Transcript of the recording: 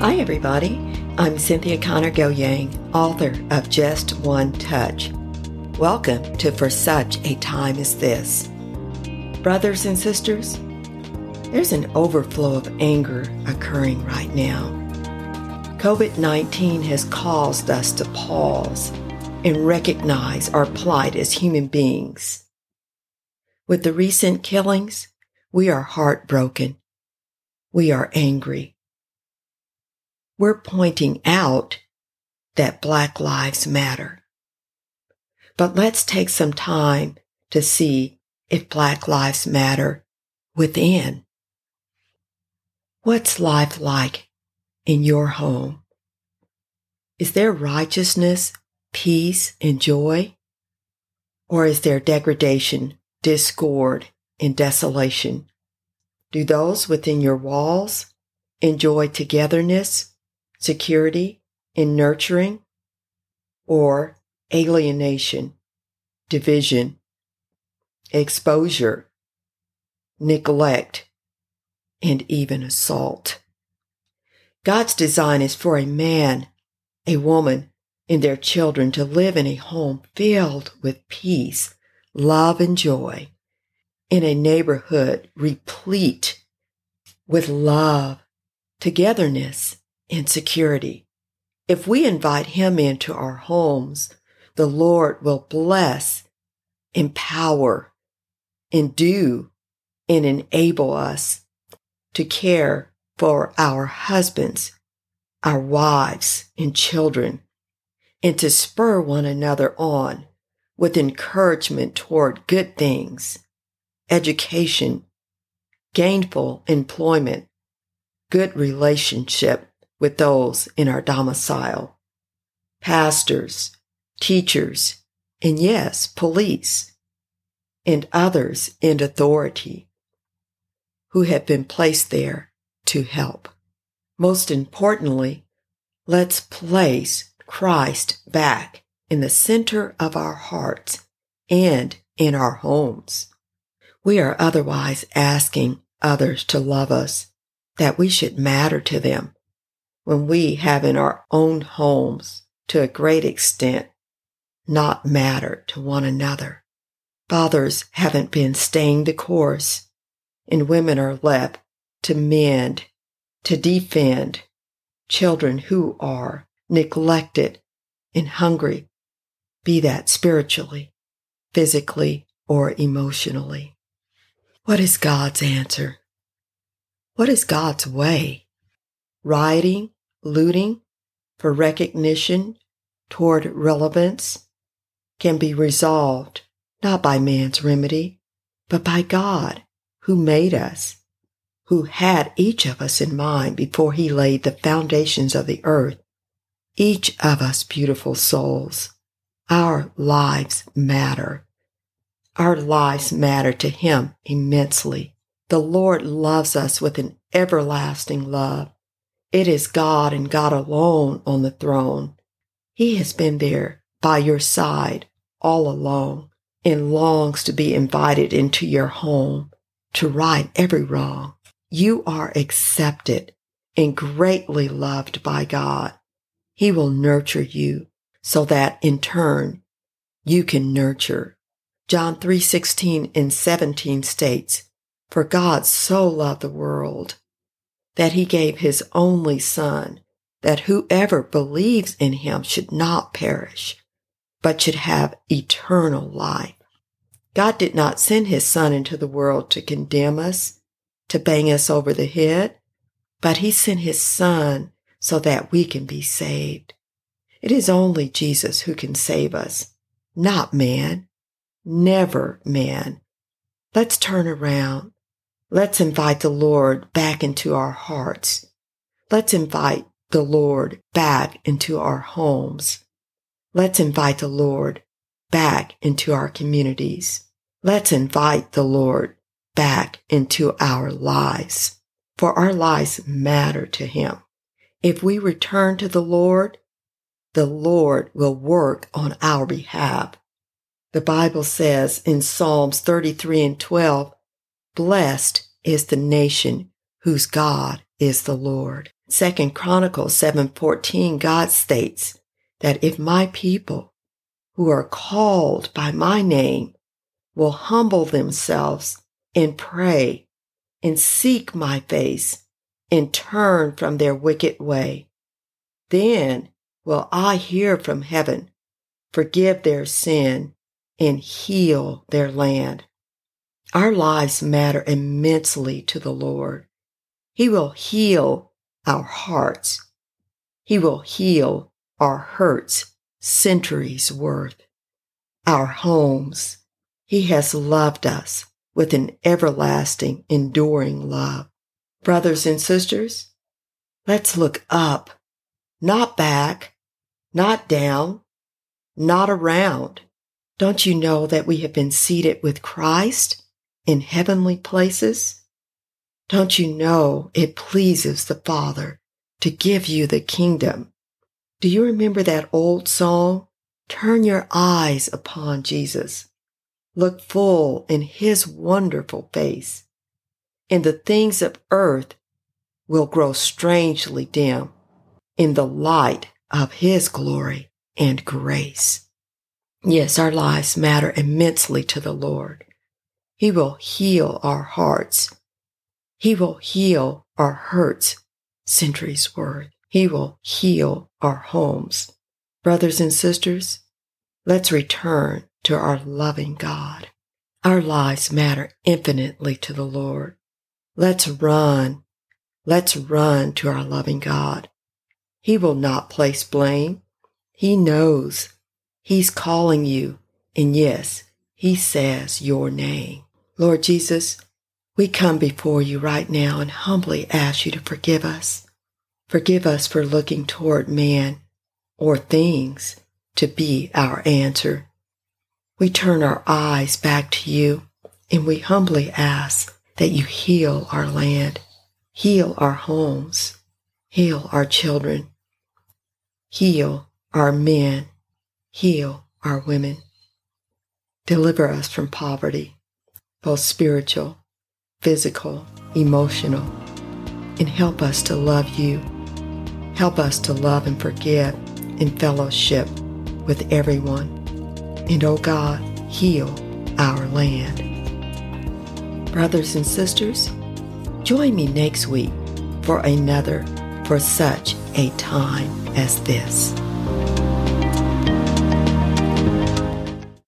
Hi, everybody. I'm Cynthia Connor Goyang, author of Just One Touch. Welcome to For Such a Time as This. Brothers and sisters, there's an overflow of anger occurring right now. COVID 19 has caused us to pause and recognize our plight as human beings. With the recent killings, we are heartbroken. We are angry we're pointing out that Black Lives Matter. But let's take some time to see if Black Lives Matter within. What's life like in your home? Is there righteousness, peace, and joy? Or is there degradation, discord, and desolation? Do those within your walls enjoy togetherness, security in nurturing, or alienation, division, exposure, neglect, and even assault. God's design is for a man, a woman, and their children to live in a home filled with peace, love, and joy, in a neighborhood replete with love, togetherness, and security. If we invite Him into our homes, the Lord will bless, empower, endue, and enable us to care for our husbands, our wives, and children, and to spur one another on with encouragement toward good things, education, gainful employment, good relationship, with those in our domicile. Pastors, teachers, and yes, police, and others in authority who have been placed there to help. Most importantly, let's place Christ back in the center of our hearts and in our homes. We are otherwise asking others to love us, that we should matter to them, when we have in our own homes, to a great extent, not mattered to one another. Fathers haven't been staying the course, and women are left to mend, to defend children who are neglected and hungry, be that spiritually, physically, or emotionally. What is God's answer? What is God's way? Rioting, looting for recognition toward relevance can be resolved not by man's remedy, but by God who made us, who had each of us in mind before he laid the foundations of the earth. Each of us beautiful souls. Our lives matter. Our lives matter to him immensely. The Lord loves us with an everlasting love. It is God and God alone on the throne. He has been there by your side all along and longs to be invited into your home to right every wrong. You are accepted and greatly loved by God. He will nurture you so that in turn you can nurture. John 3:16 and 17 states, "For God so loved the world that he gave his only son, that whoever believes in him should not perish, but should have eternal life. God did not send his son into the world to condemn us, to bang us over the head, but he sent his son so that we can be saved. It is only Jesus who can save us, not man, never man. Let's turn around Let's invite the Lord back into our hearts. Let's invite the Lord back into our homes. Let's invite the Lord back into our communities. Let's invite the Lord back into our lives, for our lives matter to Him. If we return to the Lord, the Lord will work on our behalf. The Bible says in Psalms 33 and 12, Blessed is the nation whose God is the Lord. Second Chronicles 7:14 God states that if my people who are called by my name will humble themselves and pray and seek my face and turn from their wicked way, then will I hear from heaven, forgive their sin, and heal their land. Our lives matter immensely to the Lord. He will heal our hearts. He will heal our hurts centuries worth. Our homes. He has loved us with an everlasting, enduring love. Brothers and sisters, let's look up, not back, not down, not around. Don't you know that we have been seated with Christ in heavenly places? Don't you know it pleases the Father to give you the kingdom? Do you remember that old song? Turn your eyes upon Jesus. Look full in his wonderful face. And the things of earth will grow strangely dim in the light of his glory and grace. Yes, our lives matter immensely to the Lord. He will heal our hearts. He will heal our hurts centuries worth. He will heal our homes. Brothers and sisters, let's return to our loving God. Our lives matter infinitely to the Lord. Let's run. Let's run to our loving God. He will not place blame. He knows He's calling you. And yes, He says your name. Lord Jesus, we come before you right now and humbly ask you to forgive us. Forgive us for looking toward man or things to be our answer. We turn our eyes back to you and we humbly ask that you heal our land, heal our homes, heal our children, heal our men, heal our women. Deliver us from poverty, both spiritual, physical, emotional, and help us to love you. Help us to love and forgive in fellowship with everyone. And, oh God, heal our land. Brothers and sisters, join me next week for another For Such a Time as This.